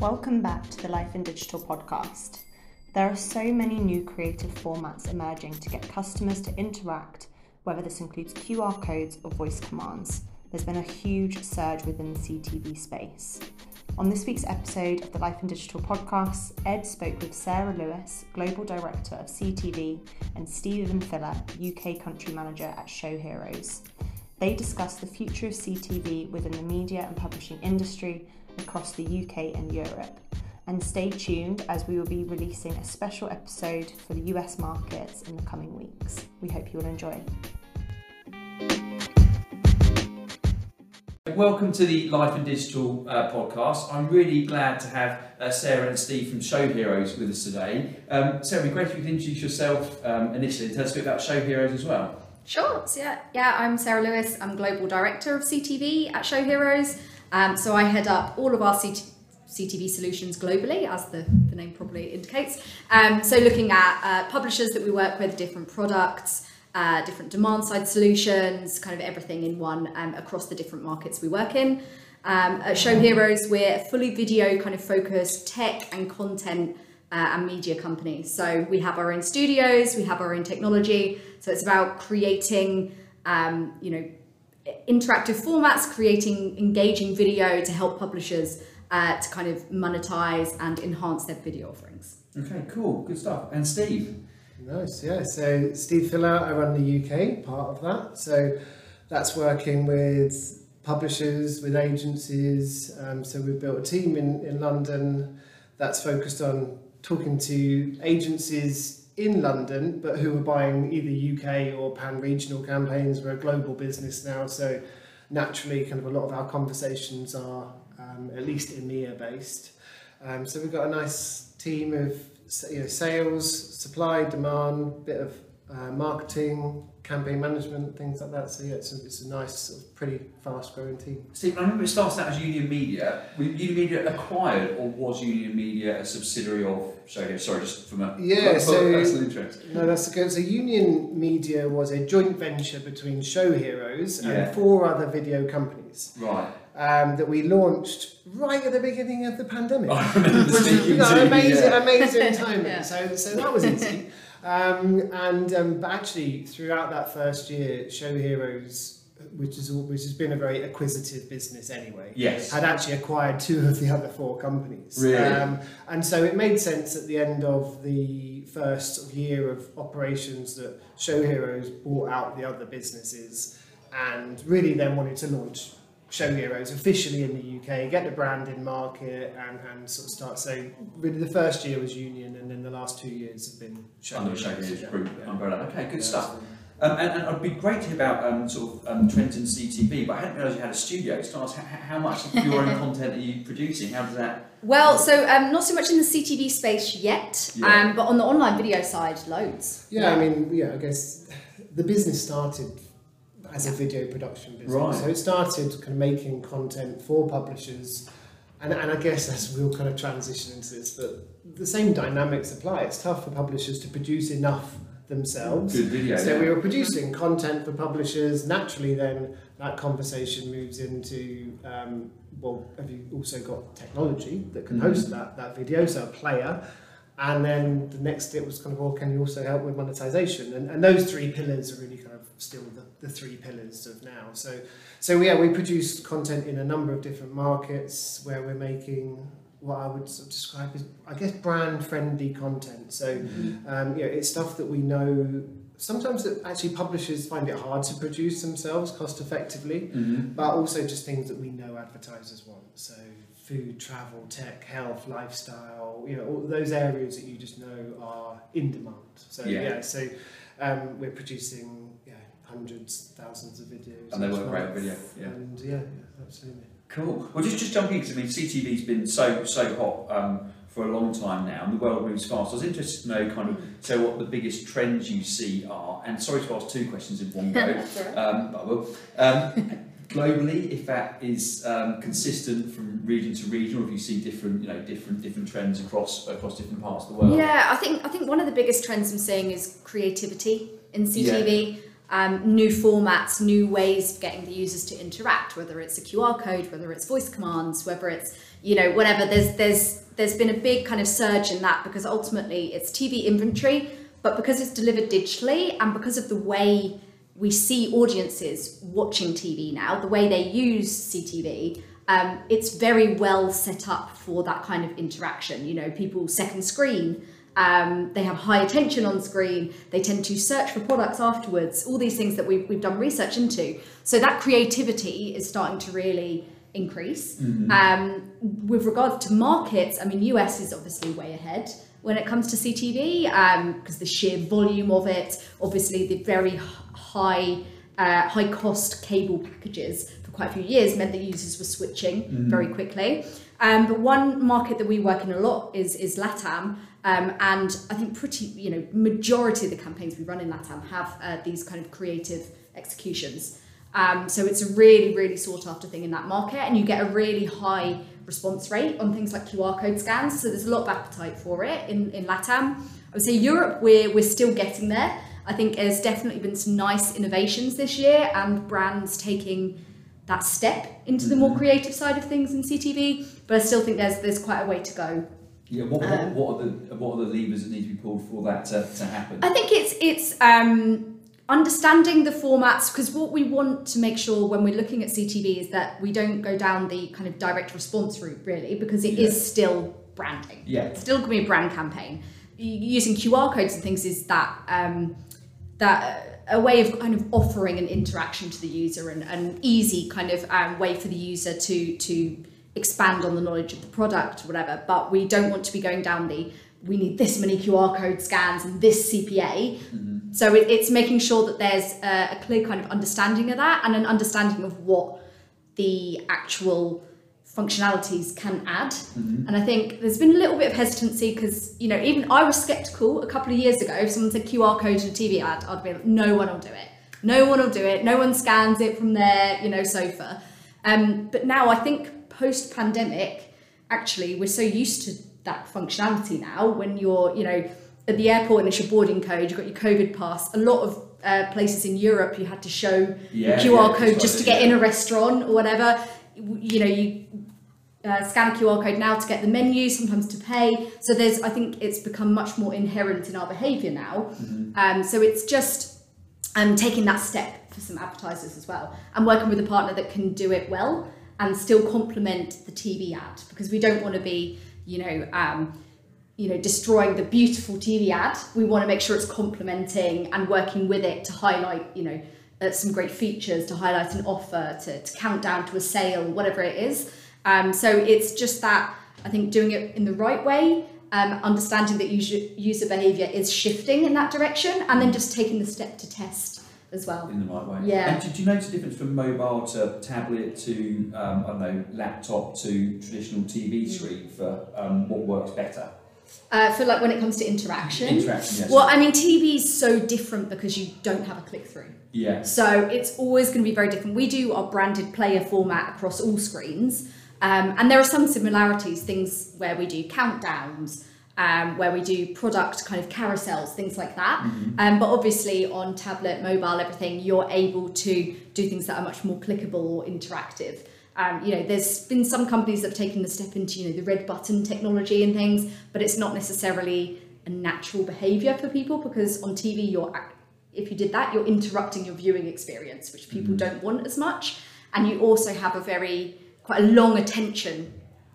Welcome back to the Life in Digital podcast. There are so many new creative formats emerging to get customers to interact, whether this includes QR codes or voice commands. There's been a huge surge within the CTV space. On this week's episode of the Life in Digital podcast, Ed spoke with Sarah Lewis, Global Director of CTV, and Stephen Filler, UK Country Manager at Show Heroes. They discussed the future of CTV within the media and publishing industry across the UK and Europe. And stay tuned as we will be releasing a special episode for the US markets in the coming weeks. We hope you will enjoy. Welcome to the Life and Digital uh, podcast. I'm really glad to have uh, Sarah and Steve from Show Heroes with us today. Um, Sarah, it'd be great if you could introduce yourself um, initially and tell us a bit about Show Heroes as well. Sure. So yeah, yeah, I'm Sarah Lewis. I'm global director of CTV at Show Heroes. Um, so I head up all of our CT- CTV solutions globally, as the, the name probably indicates. Um, so looking at uh, publishers that we work with, different products, uh, different demand side solutions, kind of everything in one um, across the different markets we work in. Um, at Show Heroes, we're a fully video kind of focused tech and content uh, and media company. So we have our own studios, we have our own technology. So it's about creating, um, you know, interactive formats, creating engaging video to help publishers uh, to kind of monetize and enhance their video offerings. Okay, cool, good stuff. And Steve? Nice, yeah. So Steve Filler, I run the UK part of that. So that's working with publishers, with agencies. Um, so we've built a team in, in London that's focused on talking to agencies in London, but who are buying either UK or pan-regional campaigns. We're a global business now, so naturally, kind of a lot of our conversations are um, at least EMEA based. Um, so we've got a nice team of you know, sales, supply, demand, bit of uh, marketing, campaign management, things like that. So yeah, it's a, it's a nice, sort of pretty fast-growing team. Steve, I remember it started out as Union Media. Was Union Media acquired, or was Union Media a subsidiary of Show Heroes? Sorry, just from a yeah, so, personal interest. No, that's good. So Union Media was a joint venture between Show Heroes Yeah. and four other video companies. Right. um, that we launched right at the beginning of the pandemic. I remember Which is, speaking you know, amazing, yeah. amazing timing. Yeah. So, so that was easy. Um, and um, but actually, throughout that first year, Show Heroes, which is which has been a very acquisitive business anyway, Yes. had actually acquired two of the other four companies. Really? Um, and so it made sense at the end of the first sort of year of operations that Show Heroes bought out the other businesses and really then wanted to launch Show Heroes officially in the UK, get the brand in market and, and sort of start. So really the first year was Union and then the last two years have been Show Under the Show Heroes. Heroes Yeah, group yeah. umbrella. Okay, good Yeah, stuff. Um, and, and it'd be great to hear about um, sort of um, trends in CTV, but I hadn't realised you had a studio. It's not how, how much of your own content are you producing? How does that? Well, so um, not so much in the CTV space yet, Yeah. um, but on the online video side, loads. Yeah, I mean, yeah, I guess the business started as a video production business. Right. So it started kind of making content for publishers. And, and I guess as we'll kind of transition into this, that the same dynamics apply. It's tough for publishers to produce enough themselves. Good video. So yeah. we were producing content for publishers. Naturally, then that conversation moves into um, well, have you also got technology that can Mhm. host that that video? So a player, and then the next step was kind of well, can you also help with monetization? And, and those three pillars are really kind of still the, the three pillars of now. So so yeah, we produce content in a number of different markets where we're making what I would sort of describe as, I guess, brand friendly content. So, um, you know, it's stuff that we know sometimes that actually publishers find it hard to produce themselves cost effectively, Mhm. but also just things that we know advertisers want. So, food, travel, tech, health, lifestyle, you know, all those areas that you just know are in demand. So, Yeah. yeah, so um, we're producing hundreds, thousands of videos. And they each work great video, yeah. And yeah, yeah, absolutely. Cool. Well, just just jumping because I mean CTV's been so so hot um, for a long time now, and the world moves fast. I was interested to know kind of so what the biggest trends you see are. And sorry to ask two questions in one go, um, but I will. Um, globally, if that is um, consistent from region to region, or if you see different you know different different trends across across different parts of the world. Yeah, I think I think one of the biggest trends I'm seeing is creativity in CTV. Um, new formats, new ways of getting the users to interact, whether it's a QR code, whether it's voice commands, whether it's you know whatever. There's there's there's been a big kind of surge in that because ultimately it's TV inventory, but because it's delivered digitally and because of the way we see audiences watching TV now, the way they use CTV, um, it's very well set up for that kind of interaction. You know, people second screen, um, they have high attention on screen, they tend to search for products afterwards, all these things that we've, we've done research into. So that creativity is starting to really increase. Mm-hmm. Um, with regards to markets, I mean, US is obviously way ahead when it comes to CTV because the sheer volume of it, obviously the very high uh, high cost cable packages for quite a few years meant that users were switching very quickly. Um, but one market that we work in a lot is is LATAM, um, and I think pretty you know majority of the campaigns we run in LATAM have uh, these kind of creative executions. Um, so it's a really really sought after thing in that market, and you get a really high response rate on things like QR code scans. So there's a lot of appetite for it in in LATAM. I would say Europe we're we're still getting there. I think there's definitely been some nice innovations this year and brands taking that step into the more creative side of things in CTV. But I still think there's there's quite a way to go. Yeah, what, what, Um, what are the what are the levers that need to be pulled for that to, to happen? I think it's it's um, understanding the formats because what we want to make sure when we're looking at CTV is that we don't go down the kind of direct response route really because it is Yeah. still branding. Yeah. It's still going to be a brand campaign. Using QR codes and things is that um, that a way of kind of offering an interaction to the user and an easy kind of um, way for the user to to expand on the knowledge of the product whatever. But we don't want to be going down the we need this many QR code scans and this CPA. So it, it's making sure that there's a, a clear kind of understanding of that and an understanding of what the actual functionalities can add. And I think there's been a little bit of hesitancy because, you know, even I was skeptical a couple of years ago. If someone said QR code in a TV ad, I'd be like, no one will do it. No one will do it. No one scans it from their, you know, sofa. Um, but now I think post pandemic, actually, we're so used to that functionality now when you're, you know, at the airport and it's your boarding code, you've got your COVID pass. A lot of uh, places in Europe, you had to show Yeah, your QR yeah, code just to get in a restaurant or whatever. You know, you uh, scan a QR code now to get the menu, sometimes to pay. So there's, I think it's become much more inherent in our behaviour now. Mm-hmm. Um, so it's just um, taking that step for some advertisers as well and working with a partner that can do it well and still complement the TV ad because we don't want to be, you know, um, you know, destroying the beautiful TV ad. We want to make sure it's complementing and working with it to highlight, you know, uh, some great features, to highlight an offer, to, to count down to a sale, whatever it is. Um, so it's just that I think doing it in the right way, um, understanding that user, user behavior is shifting in that direction, and then just taking the step to test as well. in the right way. Yeah. And did you notice a difference from mobile to tablet to um, I don't know laptop to traditional TV Mm. screen for um, what works better? Uh, for like when it comes to interaction. Interaction, yes. Well, I mean, TV is so different because you don't have a click through. Yeah. So it's always going to be very different. We do our branded player format across all screens, um, and there are some similarities. Things where we do countdowns, um, where we do product kind of carousels, things like that. Um, but obviously on tablet, mobile, everything, you're able to do things that are much more clickable or interactive. Um, you know, there's been some companies that have taken the step into you know the red button technology and things, but it's not necessarily a natural behaviour for people because on TV you're if you did that, you're interrupting your viewing experience, which people don't want as much. And you also have a very quite a long attention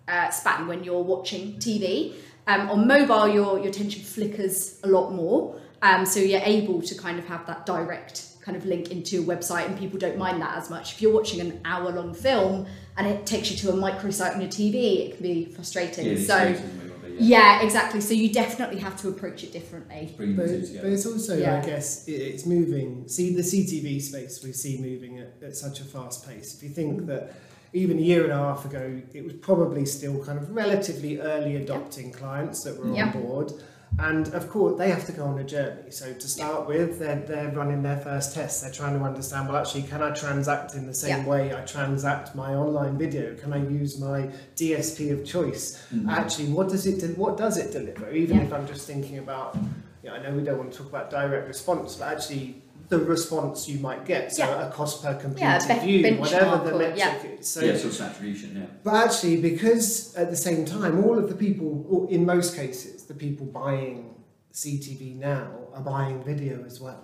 uh, span when you're watching TV. Um, on mobile, your your attention flickers a lot more, um, so you're able to kind of have that direct kind of link into a website, and people don't mind that as much. If you're watching an hour long film and it takes you to a microsite on your TV, it can be frustrating. Yeah, so experience is moving, yeah. yeah, exactly. So you definitely have to approach it differently. But, but it's also, Yeah. I guess, it, it's moving. See, the CTV space we see moving at, at such a fast pace. If you think mm. that even a year and a half ago, it was probably still kind of relatively early adopting clients that were Yeah. on board. And of course, they have to go on a journey. So to start with, they're, they're running their first tests. They're trying to understand, well, actually, can I transact in the same Yeah. way I transact my online video? Can I use my DSP of choice? Mhm. Actually, what does it de- what does it deliver? Even Yeah. if I'm just thinking about, you know, I know we don't want to talk about direct response, but actually, the response you might get. So Yeah. a cost per completed Yeah, be- view, whatever the metric yeah. is. So yeah, so saturation, yeah. But actually, because at the same time, all of the people, or in most cases, the people buying CTV now are buying video as well.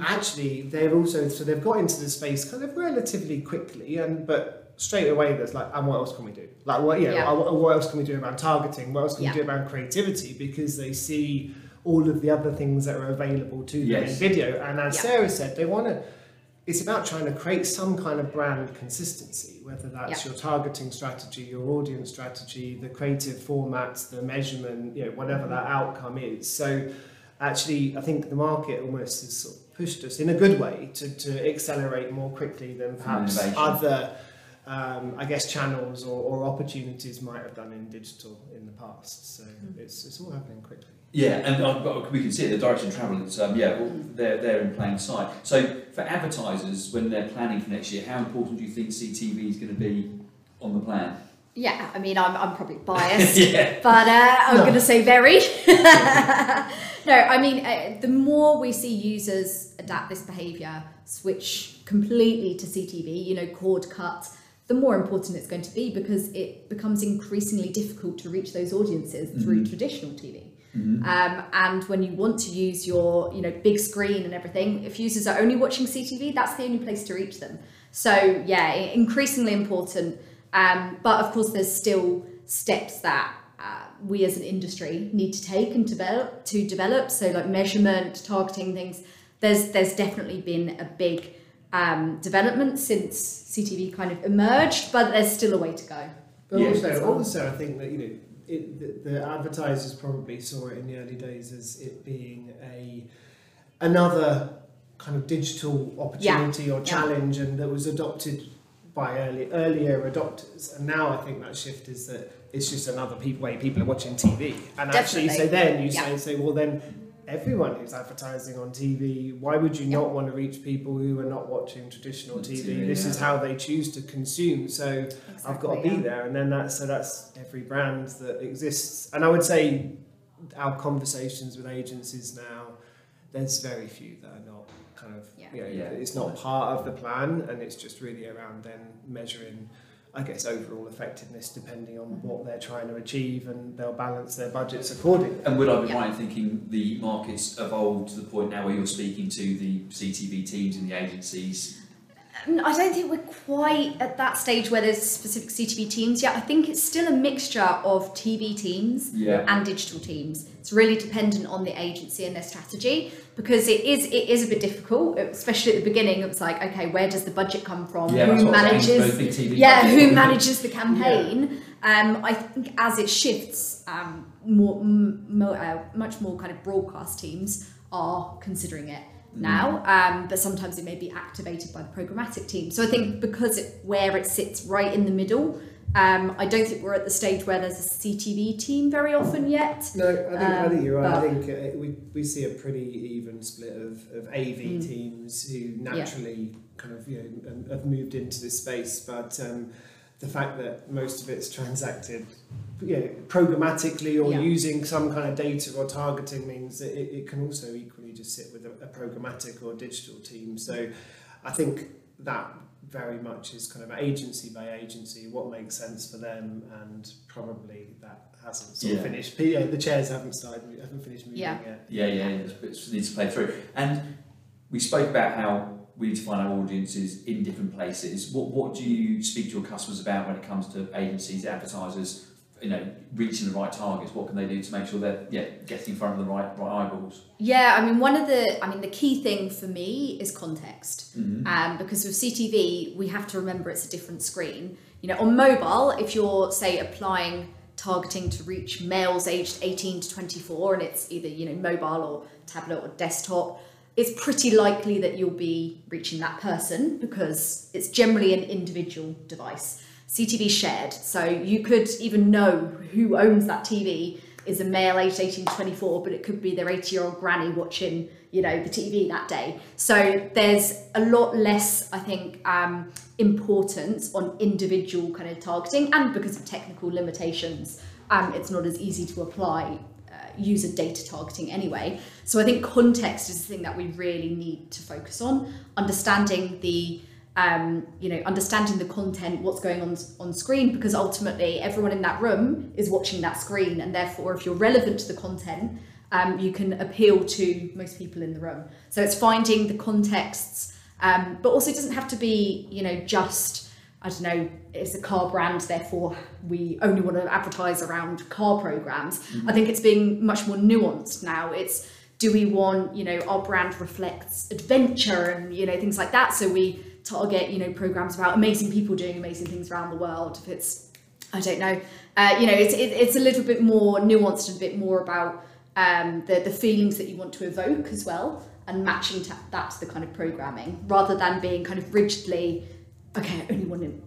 Actually, they're also so they've got into the space kind of relatively quickly, and but straight away there's like, and what else can we do? Like, what yeah, Yeah. what, what else can we do around targeting? What else can Yeah. we do around creativity? Because they see all of the other things that are available to them Yes. in video, and as Yeah. Sarah said, they want to it's about trying to create some kind of brand consistency, whether that's your targeting strategy, your audience strategy, the creative formats, the measurement, you know, whatever that outcome is. So actually, I think the market almost has sort of pushed us in a good way to, to accelerate more quickly than perhaps other, um, I guess, channels or, or opportunities might have done in digital in the past. So it's, it's all happening quickly. Yeah, and uh, we can see it, the direction of travel. It's um, yeah, well, they're they're in plain sight. So for advertisers, when they're planning for next year, how important do you think CTV is going to be on the plan? Yeah, I mean, I'm, I'm probably biased, yeah, but uh, I'm No. going to say very. no, I mean, uh, the more we see users adapt this behaviour, switch completely to CTV, you know, cord cut, the more important it's going to be because it becomes increasingly difficult to reach those audiences through traditional TV. Um, and when you want to use your, you know, big screen and everything, if users are only watching CTV, that's the only place to reach them. So yeah, increasingly important. Um, but of course, there's still steps that uh, we as an industry need to take and develop to develop. So like measurement, targeting things. There's there's definitely been a big um, development since CTV kind of emerged, but there's still a way to go. But Yeah. also, well. also, I think that you know, it, the, the advertisers probably saw it in the early days as it being a another kind of digital opportunity or Yeah. challenge, and that was adopted by early earlier adopters. And now I think that shift is that it's just another pe- way people are watching TV. And actually, so Definitely. then you Yeah. say, say, well, then everyone who's advertising on TV, why would you Yeah. not want to reach people who are not watching traditional TV? TV, This yeah. is how they choose to consume. So I've got to be yeah. there, and then that's so that's every brand that exists. And I would say our conversations with agencies now, there's very few that are not kind of Yeah. you know, Yeah. it's not part of the plan, and it's just really around then measuring. I guess overall effectiveness depending on what they're trying to achieve, and they'll balance their budgets accordingly. and would I be Yeah. right in thinking the market's have evolved to the point now where you're speaking to the CTV teams and the agencies? I don't think we're quite at that stage where there's specific CTV teams yet. I think it's still a mixture of TV teams Yeah. and digital teams. It's really dependent on the agency and their strategy because it is it is a bit difficult, especially at the beginning. It was like, okay, where does the budget come from? Yeah, Who what I was saying, manages? Yeah, budgets. who manages the campaign? Um, I think as it shifts, um, more, m- mo- uh, much more kind of broadcast teams are considering it now, um, but sometimes it may be activated by the programmatic team. So I think because it, where it sits right in the middle, um, I don't think we're at the stage where there's a CTV team very often yet. No, I think, I think you're right. I Um, think uh, we, we see a pretty even split of, of AV Mm. teams who naturally kind of you know um, have moved into this space, but um, the fact that most of it's transacted you know, programmatically or Yeah. using some kind of data or targeting means that it, it can also equally just sit with a, a programmatic or digital team. So I think that very much is kind of agency by agency, what makes sense for them, and probably that hasn't sort Yeah. of finished. Yeah, the chairs haven't started, haven't finished moving Yeah. yet. Yeah, yeah, it it needs to play through. And we spoke about how we need to find our audiences in different places. What what do you speak to your customers about when it comes to agencies, advertisers, you know, reaching the right targets? What can they do to make sure they're yeah getting in front of the right right eyeballs? Yeah, I mean, one of the, I mean, the key thing for me is context. Mhm. Um, because with CTV, we have to remember it's a different screen. You know, on mobile, if you're, say, applying targeting to reach males aged 18 to 24, and it's either, you know, mobile or tablet or desktop, it's pretty likely that you'll be reaching that person because it's generally an individual device. CTV shared, so you could even know who owns that TV is a male aged 18 to 24, but it could be their 80 year old granny watching, you know, the TV that day. So there's a lot less, I think, um, importance on individual kind of targeting, and because of technical limitations, um, it's not as easy to apply, uh, user data targeting anyway. So I think context is the thing that we really need to focus on, understanding the um, you know, understanding the content, what's going on on screen, because ultimately everyone in that room is watching that screen, and therefore, if you're relevant to the content, um, you can appeal to most people in the room. So it's finding the contexts, um, but also it doesn't have to be, you know, just I don't know, it's a car brand, therefore we only want to advertise around car programs. Mm-hmm. I think it's being much more nuanced now. It's do we want, you know, our brand reflects adventure and you know things like that. So we target, you know, programs about amazing people doing amazing things around the world. If it's, I don't know, uh, you know, it's it, it's a little bit more nuanced and a bit more about um, the the feelings that you want to evoke as well, and matching to, that to the kind of programming, rather than being kind of rigidly, okay, I only want to,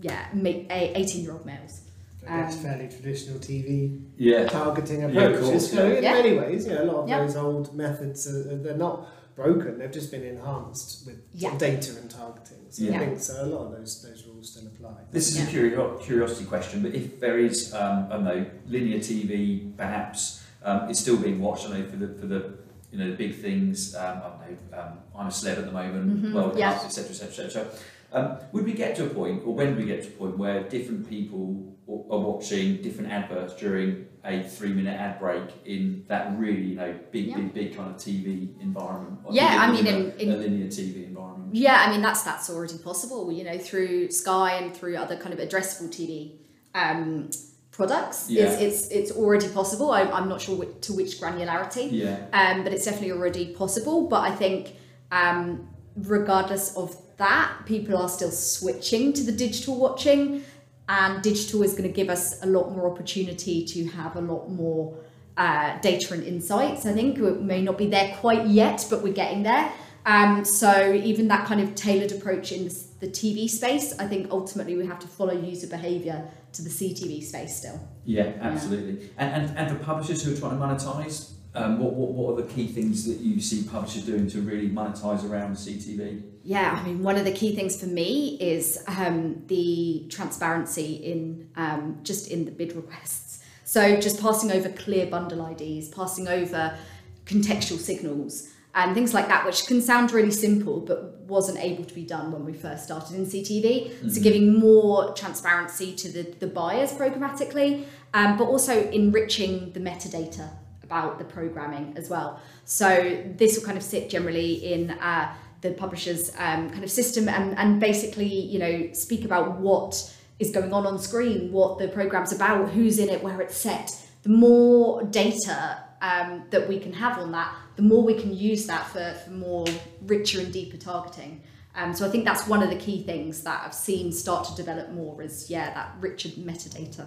yeah, make eighteen year old males. Um, fairly traditional TV yeah. targeting approaches. Yeah, so in yeah. many ways, yeah, a lot of yeah. those old methods are, they're not broken. They've just been enhanced with yeah. data and targeting. So yeah. I think so. A lot of those those rules still apply. This is yeah. a curiosity question, but if there is, um, I don't know, linear TV, perhaps um, it's still being watched. I know for the for the you know the big things. Um, I don't know. Um, I'm a celeb at the moment. Mm-hmm. World yeah. etc. etc. etc. Um, would we get to a point, or when do we get to a point where different people are watching different adverts during a three-minute ad break in that really, you know, big, yeah. big, big kind of TV environment? Yeah, I mean, in, in, a linear TV environment. Yeah, I mean that's that's already possible. You know, through Sky and through other kind of addressable TV um, products. Yeah. It's, it's it's already possible. I, I'm not sure which, to which granularity. Yeah. Um, but it's definitely already possible. But I think um, regardless of that, people are still switching to the digital watching, and digital is going to give us a lot more opportunity to have a lot more uh, data and insights. I think it may not be there quite yet, but we're getting there. Um, so even that kind of tailored approach in the TV space, I think ultimately we have to follow user behaviour to the CTV space still. Yeah, absolutely. Yeah. And, and and for publishers who are trying to monetize, um, what, what what are the key things that you see publishers doing to really monetize around CTV? Yeah, I mean, one of the key things for me is um, the transparency in um, just in the bid requests. So just passing over clear bundle IDs, passing over contextual signals, and things like that, which can sound really simple, but wasn't able to be done when we first started in CTV. Mm-hmm. So giving more transparency to the, the buyers programmatically, um, but also enriching the metadata about the programming as well. So this will kind of sit generally in uh, the publisher's um, kind of system and, and basically, you know, speak about what is going on on screen, what the program's about, who's in it, where it's set. The more data um, that we can have on that, the more we can use that for, for more richer and deeper targeting. Um, so I think that's one of the key things that I've seen start to develop more is yeah that richer metadata.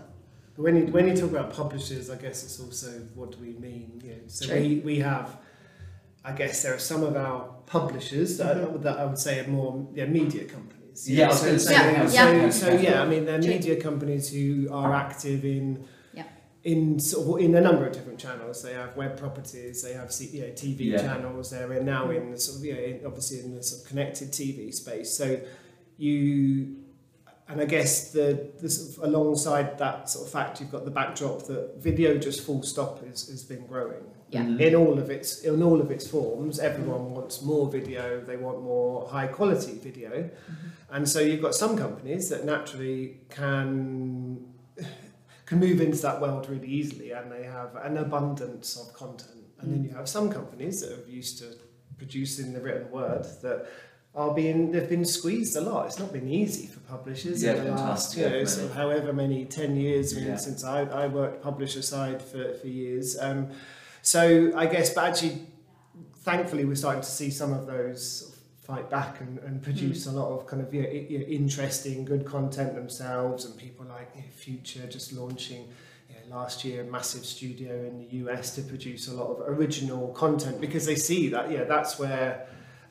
But when you when you talk about publishers, I guess it's also what do we mean? You know, so True. we we have I guess there are some of our publishers that, mm-hmm. that I would say are more yeah, media companies. Yeah, so, so, yeah, so, yeah. so, yeah, I mean, they're True. media companies who are active in in sort of in a number of different channels. They have web properties, they have you know, TV yeah. channels. They're now in the sort of you know, obviously in the sort of connected TV space. So you and I guess the, the sort of alongside that sort of fact, you've got the backdrop that video just full stop is has been growing. Yeah. Mm-hmm. In all of its in all of its forms, everyone wants more video. They want more high quality video, mm-hmm. and so you've got some companies that naturally can can move into that world really easily, and they have an abundance of content. And mm. then you have some companies that are used to producing the written word that are being they've been squeezed a lot. It's not been easy for publishers yeah, in the last you know sort of however many ten years yeah. since I, I worked publisher side for, for years. Um, so I guess, but actually, thankfully, we're starting to see some of those fight back and, and produce mm. a lot of kind of you know, you know, interesting, good content themselves, and people like you know, Future just launching last year a massive studio in the US to produce a lot of original content because they see that yeah that's where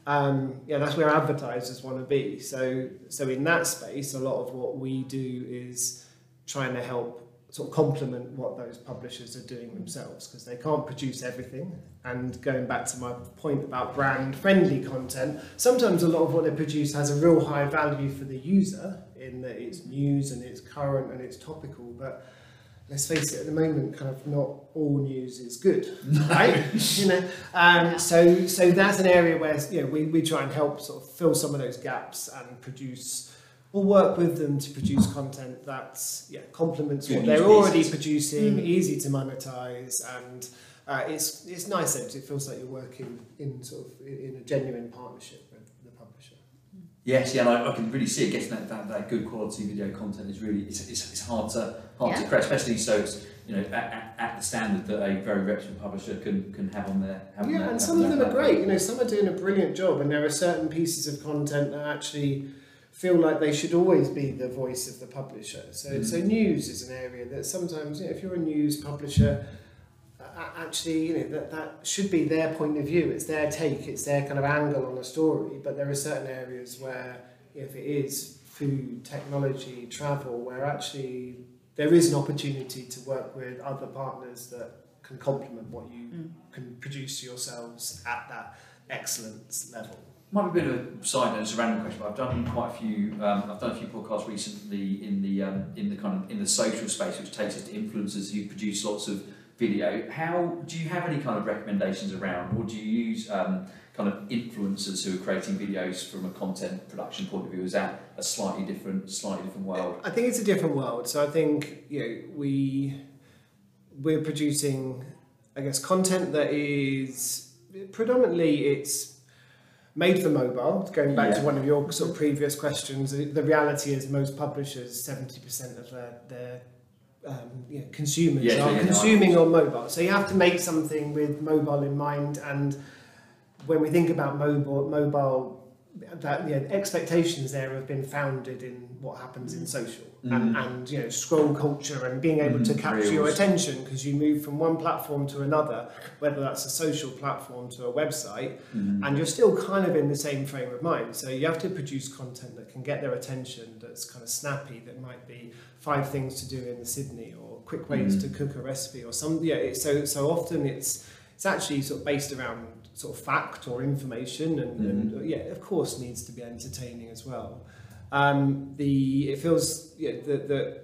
um, yeah, that's where advertisers want to be. So, so in that space, a lot of what we do is trying to help sort of complement what those publishers are doing themselves because they can't produce everything. And going back to my point about brand friendly content, sometimes a lot of what they produce has a real high value for the user in that it's news and it's current and it's topical, but let's face it, at the moment, kind of not all news is good, right? you know, um, so so that's an area where you know we, we try and help sort of fill some of those gaps and produce. Or work with them to produce content that's yeah complements Good what they're already pieces. producing, Mm. easy to monetize, and uh, it's it's nice then 'cause it feels like you're working in sort of in a genuine partnership with the publisher. Yes, yeah, and I, I can really see it getting that, that, that good quality video content is really it's, it's, it's hard to hard to Yeah. create, especially so it's you know at, at, at the standard that a very reputable publisher can, can have on their have on Yeah, their, and some of them are great. You know, some are doing a brilliant job, and there are certain pieces of content that actually feel like they should always be the voice of the publisher. So, Mm. so news is an area that sometimes, you know, if you're a news publisher, a- actually, you know, that, that should be their point of view. It's their take. It's their kind of angle on a story. But there are certain areas where, if it is food, technology, travel, where actually there is an opportunity to work with other partners that can complement what you Mm. can produce yourselves at that excellence level. Might be a bit of a side note, it's a random question, but I've done quite a few. Um, I've done a few podcasts recently in the um, in the kind of in the social space, which takes us to influencers who produce lots of video. How do you have any kind of recommendations around, or do you use um, kind of influencers who are creating videos from a content production point of view? Is that a slightly different, slightly different world? I think it's a different world. So I think you know we we're producing, I guess, content that is predominantly it's made for mobile. Going back to one of your sort of previous questions, the the reality is most publishers seventy percent of their their um, you know, consumers Yeah, are yeah, consuming on mobile. So you have to make something with mobile in mind. And when we think about mobile, mobile that you know, expectations there have been founded in what happens in social and, Mhm. and you know scroll culture and being able to Mhm, capture your attention because you move from one platform to another whether that's a social platform to a website Mhm. and you're still kind of in the same frame of mind. So you have to produce content that can get their attention, that's kind of snappy, that might be five things to do in Sydney or quick ways Mm. to cook a recipe or some. Yeah, so so often it's it's actually sort of based around sort of fact or information, and, and yeah, of course needs to be entertaining as well. Um, the it feels yeah that the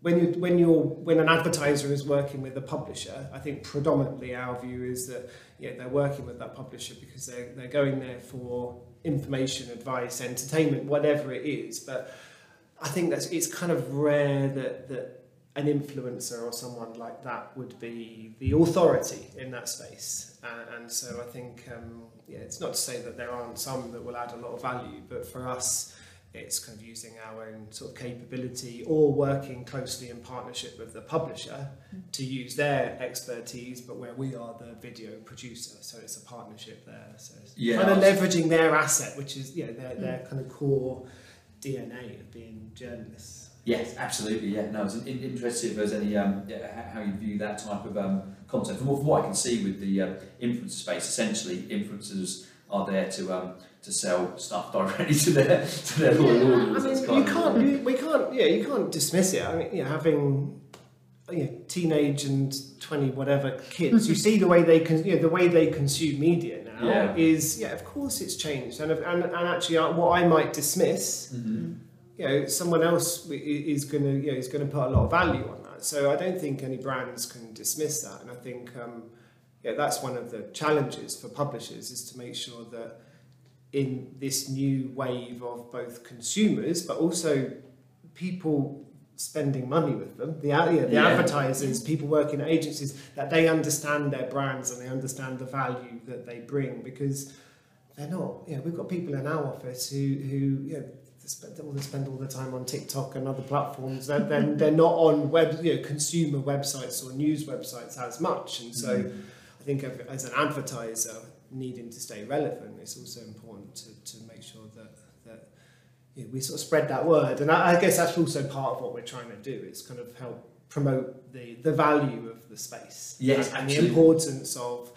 when you when you're when an advertiser is working with a publisher, I think predominantly our view is that yeah they're working with that publisher because they're they're going there for information, advice, entertainment, whatever it is. But I think that's it's kind of rare that that an influencer or someone like that would be the authority in that space. Uh, and so I think um, yeah, it's not to say that there aren't some that will add a lot of value, but for us it's kind of using our own sort of capability or working closely in partnership with the publisher to use their expertise, but where we are the video producer, so it's a partnership there. So it's Yeah. kind of leveraging their asset, which is you know their, their kind of core DNA of being journalists. Yes, absolutely. Yeah, no, it's in- interested if there's any um, yeah, how- you view that type of um, content. From what, I can see with the uh, influencer space, essentially influencers are there to um, to sell stuff directly to their to their loyal Yeah, audience. I mean, you can't, you, we can't, yeah, you can't dismiss it. I mean, you know, having you know, teenage and twenty whatever kids, you see the way they con- you know, the way they consume media now Yeah. is yeah, of course it's changed, and and, and actually uh, what I might dismiss, Mhm. You know, someone else is going to you know is going to put a lot of value on that. So I don't think any brands can dismiss that, and I think um, yeah, that's one of the challenges for publishers is to make sure that in this new wave of both consumers but also people spending money with them, the, yeah, the Yeah. advertisers, people working at agencies, that they understand their brands and they understand the value that they bring because they're not, you know, we've got people in our office who, who you know, they spend all, they spend all the time on TikTok and other platforms. They're, they're, they're not on web, you know, consumer websites or news websites as much. And so Mhm. I think as an advertiser needing to stay relevant, it's also important to, to make sure that, that you know, we sort of spread that word. And I, I guess that's also part of what we're trying to do is kind of help promote the, the value of the space. Yes, and, and the importance of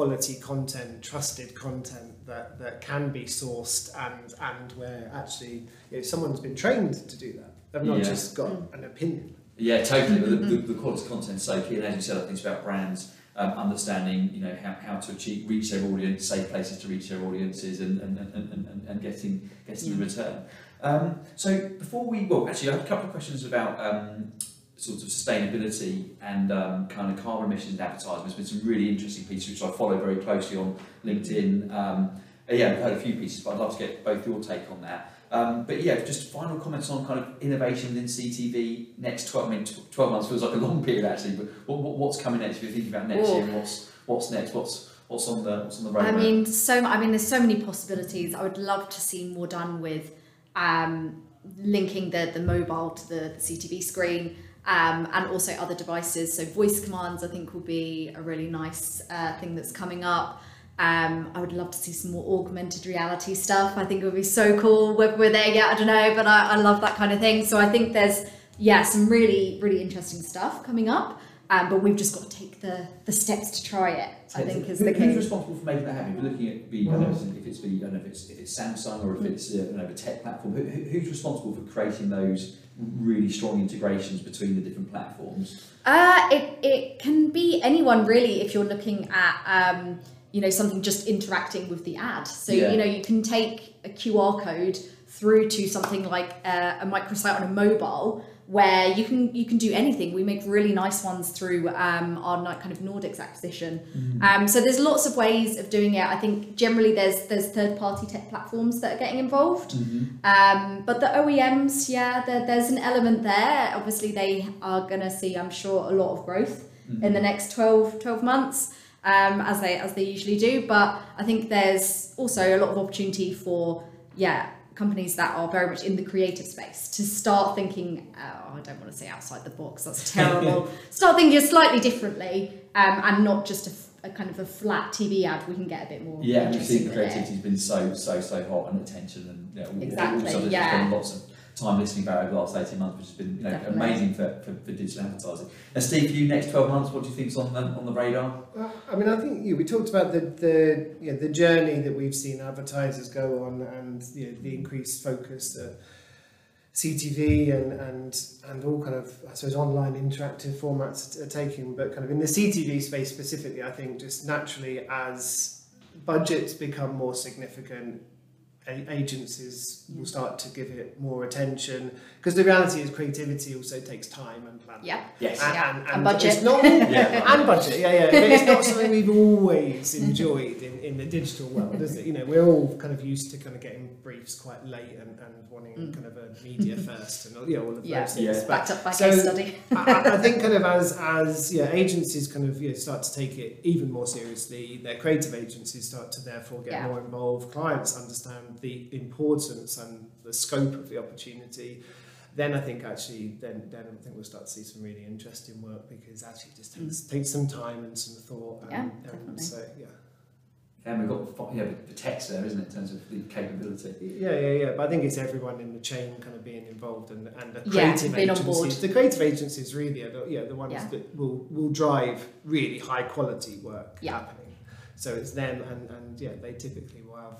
quality content, trusted content that, that can be sourced and, and where actually you know, someone's been trained to do that. They've not Yeah. just got an opinion. Yeah, totally. But the, the, the quality content is so key, and as you said, I think it's about brands um, understanding, you know, how, how to achieve reach their audience, safe places to reach their audiences, and and, and, and, and- and getting getting the return. Um, so before we, well, actually, I have a couple of questions about um, sort of sustainability and um, kind of carbon emissions advertising. There's been some really interesting pieces which I follow very closely on LinkedIn. Um, yeah, I've heard a few pieces, but I'd love to get both your take on that. Um, but yeah, just final comments on kind of innovation within CTV next 12, I mean, 12 months feels like a long period actually, but what, what, what's coming next? If you're thinking about next Ooh. year, what's, what's next? What's, what's on the, what's on the roadmap? I mean, so I mean, there's so many possibilities. I would love to see more done with um, linking the the mobile to the, the CTV screen. Um, and also other devices. So voice commands, I think, will be a really nice uh, thing that's coming up. Um, I would love to see some more augmented reality stuff. I think it would be so cool. Whether we're there yet, I don't know, but I, I love that kind of thing. So I think there's yeah some really really interesting stuff coming up. Um, but we've just got to take the the steps to try it. I think is who- the Who's responsible for making that happen? If you're looking at the, I don't know if it's the, I don't know if it's, if it's Samsung or if it's uh, you know, the tech platform. Who- who's responsible for creating those really strong integrations between the different platforms? Uh, it, it can be anyone really if you're looking at um, you know something just interacting with the ad. So Yeah. you know you can take a QR code through to something like uh, a microsite on a mobile where you can you can do anything. We make really nice ones through um, our kind of Nordics acquisition. Um, so there's lots of ways of doing it. I think generally there's there's third party tech platforms that are getting involved. Um, but the OEMs, yeah, there, there's an element there. Obviously, they are going to see, I'm sure, a lot of growth in the next 12, 12 months, um, as they as they usually do. But I think there's also a lot of opportunity for, yeah, companies that are very much in the creative space to start thinking. Oh, I don't want to say outside the box. That's terrible. start thinking slightly differently, um, and not just a kind of a flat TV ad. We can get a bit more. Yeah, we've seen it. creativity's been so, so, so hot and attention and you know, Exactly, also there's yeah. lots of time listening about over the last 18 months, which has been you know, Definitely. amazing for, for, for digital advertising. And Steve, for you, next 12 months, what do you think's on the, on the radar? Well, I mean, I think yeah, we talked about the the yeah, the journey that we've seen advertisers go on, and you know, the increased focus that CTV and and and all kind of I suppose online interactive formats are taking. But kind of in the CTV space specifically, I think just naturally as budgets become more significant. A- Agencies will start to give it more attention because the reality is creativity also takes time and planning. Yeah. Yes. And, Yeah, and, and and budget. It's not, Yeah. and budget, yeah, yeah. But it's not something we've always enjoyed in, in the digital world, is it? You know, we're all kind of used to kind of getting briefs quite late and, and wanting Mm. kind of a media first and all- yeah, all of Yeah. those things. Yeah. But Backed up by So- case study. I, I- I think kind of as as yeah agencies kind of you know, start to take it even more seriously, their creative agencies start to therefore get Yeah. more involved. Clients understand the importance and the scope of the opportunity. Then I think actually then then I think we'll start to see some really interesting work because actually it just takes, takes some time and some thought. And, Mm. Yeah, and definitely. so yeah. And we've got the- yeah, the text there, isn't it, in terms of the capability? Yeah, yeah, yeah. But I think it's everyone in the chain kind of being involved and, and the Yeah, creative being on agencies. board. The creative agencies really are the, yeah, the ones Yeah. that will, will drive really high quality work Yeah. happening. So it's them and, and yeah, they typically will have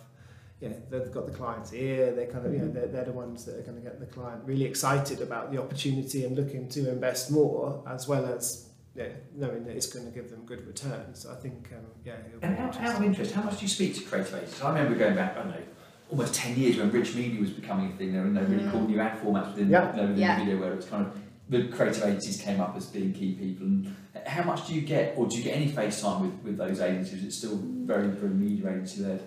yeah, they've got the client's ear, they're kind of you know, they're, they're the ones that are going to get the client really excited about the opportunity and looking to invest more as well as yeah, knowing that it's going to give them good returns. So I think um, yeah, it'll And out, out of interest, how much do you speak to creative agencies? I remember going back, I don't know, almost 10 years when rich media was becoming a thing. There were no really cool new ad formats within, Yeah. you know, within Yeah. the video where it was kind of the creative agencies came up as being key people. And how much do you get, or do you get any face time with, with those agencies? It's still very, very media agency led.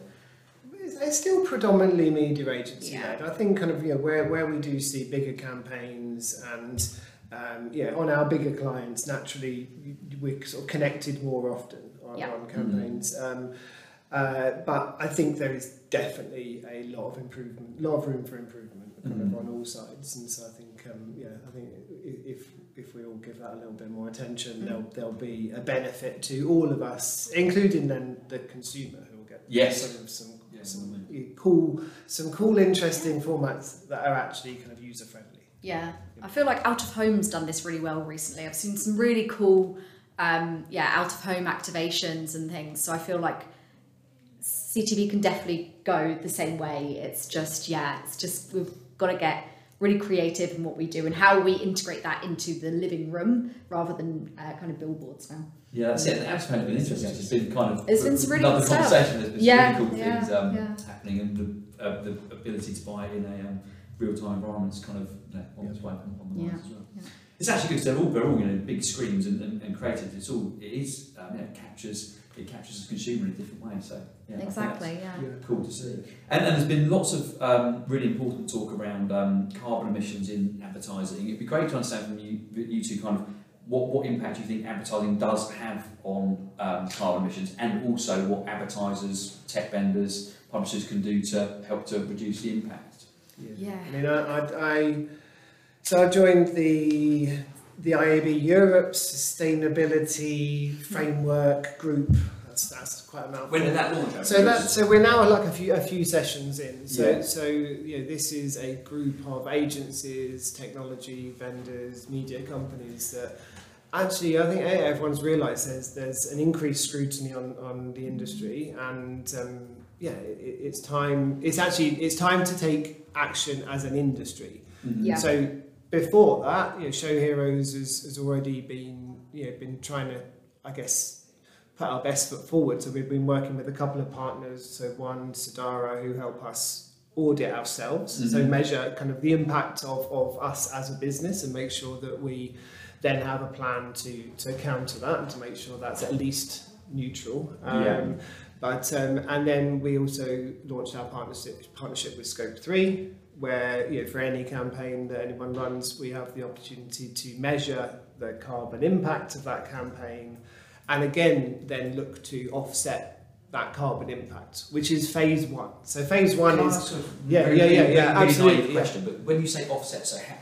It's, it's still predominantly media agency Yeah. led. I think kind of you know where, where we do see bigger campaigns and um, yeah on our bigger clients naturally we're sort of connected more often on, Yeah. on campaigns. Um, uh, but I think there is definitely a lot of improvement, lot of room for improvement kind of Mhm. on all sides. And so I think um, yeah I think if if we all give that a little bit more attention, there'll there'll be a benefit to all of us, including then the consumer who will get Yes. some some Yeah, some cool, some cool, interesting formats that are actually kind of user friendly. Yeah, I feel like Out of Home's done this really well recently. I've seen some really cool, um, yeah, out of home activations and things. So I feel like CTV can definitely go the same way. It's just, yeah, it's just we've got to get really creative in what we do and how we integrate that into the living room rather than uh, kind of billboards now. Yeah, that's it. And that's been interesting. It's been kind of It's been some really another conversation. There's been Yeah, really cool yeah, things um, yeah. happening, and the, uh, the ability to buy in a um, real time environment is kind of you know, on its way on, the Yeah, as well. It's actually good because they're all they're all you know big screens and, and, and creative. It's all it is um, captures it captures the consumer in a different way. So yeah, I think that's exactly. Yeah. Yeah. Cool to see. And, and there's been lots of um, really important talk around um, carbon emissions in advertising. It'd be great to understand from you, you two kind of what, what impact you think advertising does have on um, carbon emissions and also what advertisers, tech vendors, publishers can do to help to reduce the impact. Yeah. I mean, I, I, I so I joined the the IAB Europe Sustainability Framework Group. That's that's quite a mouthful. When did that launch? So that so we're now like a few a few sessions in. So Yeah. so you know, this is a group of agencies, technology vendors, media companies that actually I think everyone's realised there's there's an increased scrutiny on, on the industry and um, yeah it, it's time it's actually it's time to take action as an industry. Mhm. Yeah. So before that, you know, Show Heroes has, has already been, you know, been trying to, I guess, put our best foot forward. So we've been working with a couple of partners. So one, Sadara, who help us audit ourselves, so Mhm. measure kind of the impact of, of us as a business and make sure that we then have a plan to, to counter that and to make sure that's at least neutral. Um, Yeah. But um, and then we also launched our partnership partnership with Scope Three, where you know, for any campaign that anyone runs, we have the opportunity to measure the carbon impact of that campaign, and again then look to offset that carbon impact, which is phase one. So phase one Can is ask a yeah, yeah, yeah, very- yeah, very absolutely, question, but when you say offset, so how,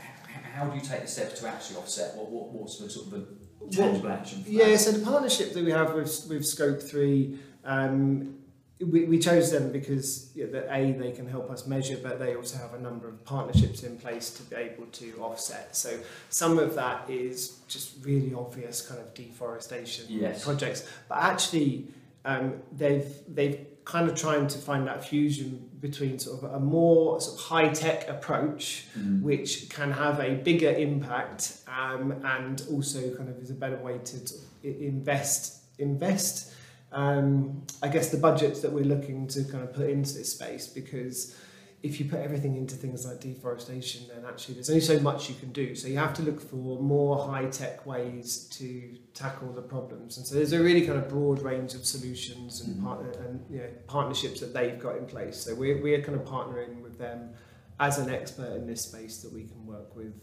how, do you take the steps to actually offset? What, what what's the sort of the tangible action? For Yeah, that? so the partnership that we have with, with Scope 3, um, we, we chose them because yeah, that A, they can help us measure, but they also have a number of partnerships in place to be able to offset. So some of that is just really obvious kind of deforestation Yes. projects, but actually um, they've, they've kind of trying to find that fusion between sort of a more sort of high-tech approach Mhm. which can have a bigger impact um, and also kind of is a better way to invest invest um, I guess the budgets that we're looking to kind of put into this space because if you put everything into things like deforestation then actually there's only so much you can do so you have to look for more high-tech ways to tackle the problems and so there's a really kind of broad range of solutions and, Mhm. partner, and you know, partnerships that they've got in place so we're, we're kind of partnering with them as an expert in this space that we can work with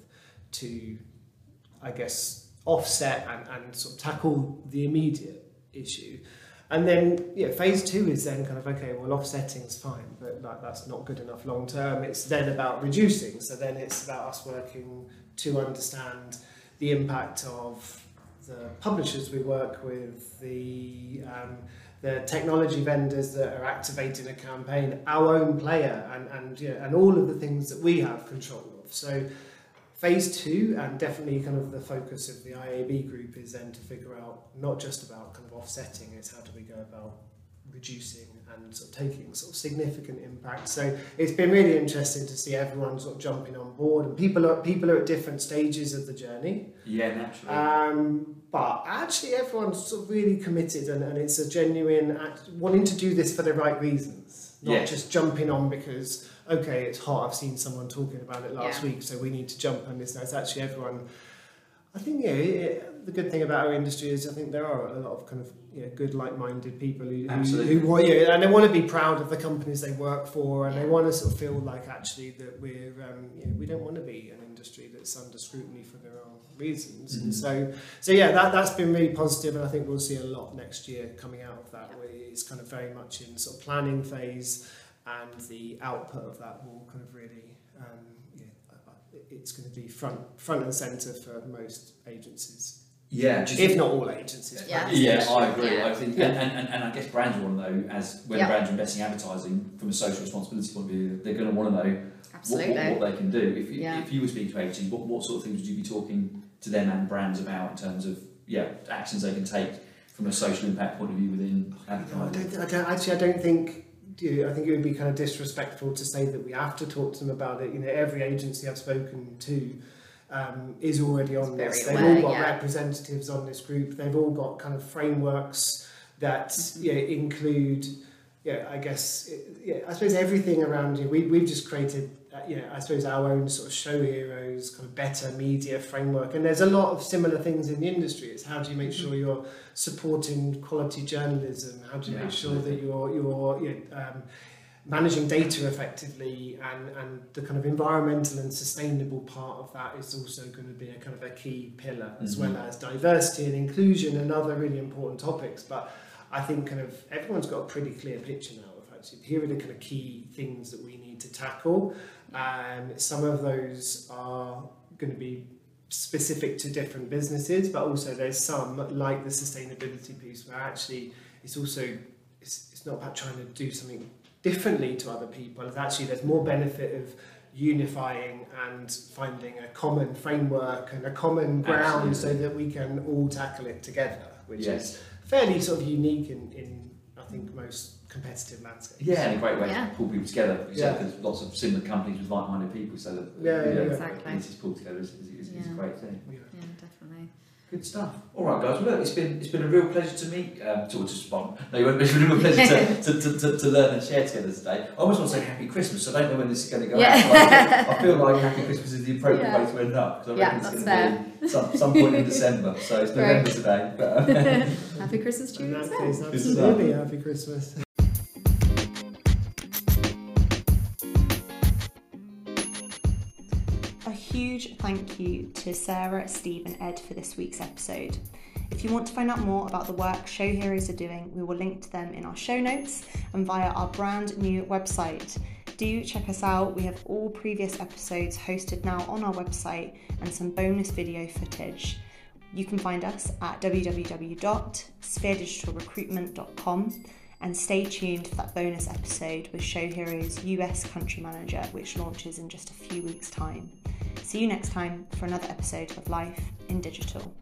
to, I guess, offset and, and sort of tackle the immediate issue. And then, yeah, phase two is then kind of okay. Well, offsetting is fine, but like that's not good enough long term. It's then about reducing. So then it's about us working to understand the impact of the publishers we work with, the um, the technology vendors that are activating a campaign, our own player, and and and all of the things that we have control of. So phase two, and definitely kind of the focus of the IAB group is then to figure out not just about kind of offsetting, it's how do we go about reducing and sort of taking sort of significant impact. So it's been really interesting to see everyone sort of jumping on board, and people are people are at different stages of the journey. Yeah, naturally. Um, but actually, everyone's sort of really committed, and, and it's a genuine act, wanting to do this for the right reasons, not Yeah. just jumping on because okay, it's hot. I've seen someone talking about it last Yeah. week, so we need to jump on this. Now, it's actually everyone. I think yeah, it, the good thing about our industry is I think there are a lot of kind of you know, good, like-minded people who, who, Absolutely. who want, yeah, and they want to be proud of the companies they work for, and they want to sort of feel like actually that we're um, you know, we don't want to be an industry that's under scrutiny for their own reasons. Mhm. And so, so yeah, that that's been really positive, and I think we'll see a lot next year coming out of that. Where it's kind of very much in sort of planning phase, and the output of that will kind of really. Um, yeah, it's going to be front front and centre for most agencies, yeah, do you if not all agencies. Yeah. Yeah, I agree. Yeah. I think, Yeah. and, and, and I guess brands want to know, as when Yeah. brands are investing in advertising from a social responsibility point of view, they're going to want to know what, Absolutely. what, what they can do. If you, Yeah. if you were speaking to agencies, what, what sort of things would you be talking to them and brands about in terms of yeah actions they can take from a social impact point of view within No, I advertising? don't, I don't, actually, I don't think. You know, I think it would be kind of disrespectful to say that we have to talk to them about it. You know, every agency I've spoken to um, is already on Very this. They've aware, all got yeah. representatives on this group. They've all got kind of frameworks that Mhm. yeah, include. Yeah, I guess. Yeah, I suppose everything around you. We we've just created you know, I suppose our own sort of show heroes, kind of better media framework. And there's a lot of similar things in the industry. It's how do you make Mm-hmm. sure you're supporting quality journalism? How do you Yeah, make sure that you're you're you know, um, managing data effectively and, and the kind of environmental and sustainable part of that is also going to be a kind of a key pillar as Mhm. well as diversity and inclusion and other really important topics but I think kind of everyone's got a pretty clear picture now of actually here are the kind of key things that we need to tackle um, some of those are going to be specific to different businesses but also there's some like the sustainability piece where actually it's also it's, it's not about trying to do something differently to other people. It's actually there's more benefit of unifying and finding a common framework and a common ground so that we can all tackle it together, which Yes. is fairly sort of unique in, in I think most competitive landscape. Yeah, and a great way Yeah. to pull people together. You Yeah. said there's lots of similar companies with like-minded people, so that Yeah, yeah, you yeah. Exactly. This is pulled together is, is, is, is a great thing. Yeah. Yeah, definitely. Good stuff. All right, guys. Well, look, it's been it's been a real pleasure to meet. Um, to, to spot. No, you won't- it's been a real pleasure to, to, to, to, to learn and share together today. I almost want to say Happy Christmas. So I don't know when this is going to go Yeah. out. but I feel- I feel like Happy Christmas is the appropriate Yeah. way to end up. 'cause I Yeah, reckon it's going to be some, some point in December. So it's Great. November today. But, uh, Happy Christmas to In you as that well. case, stuff. absolutely happy Christmas. Huge thank you to Sarah, Steve, and Ed for this week's episode. If you want to find out more about the work Show Heroes are doing, we will link to them in our show notes and via our brand new website. Do check us out. We have all previous episodes hosted now on our website and some bonus video footage. You can find us at www.spheredigitalrecruitment.com and stay tuned for that bonus episode with Show Heroes US Country Manager, which launches in just a few weeks' time. See you next time for another episode of Life in Digital.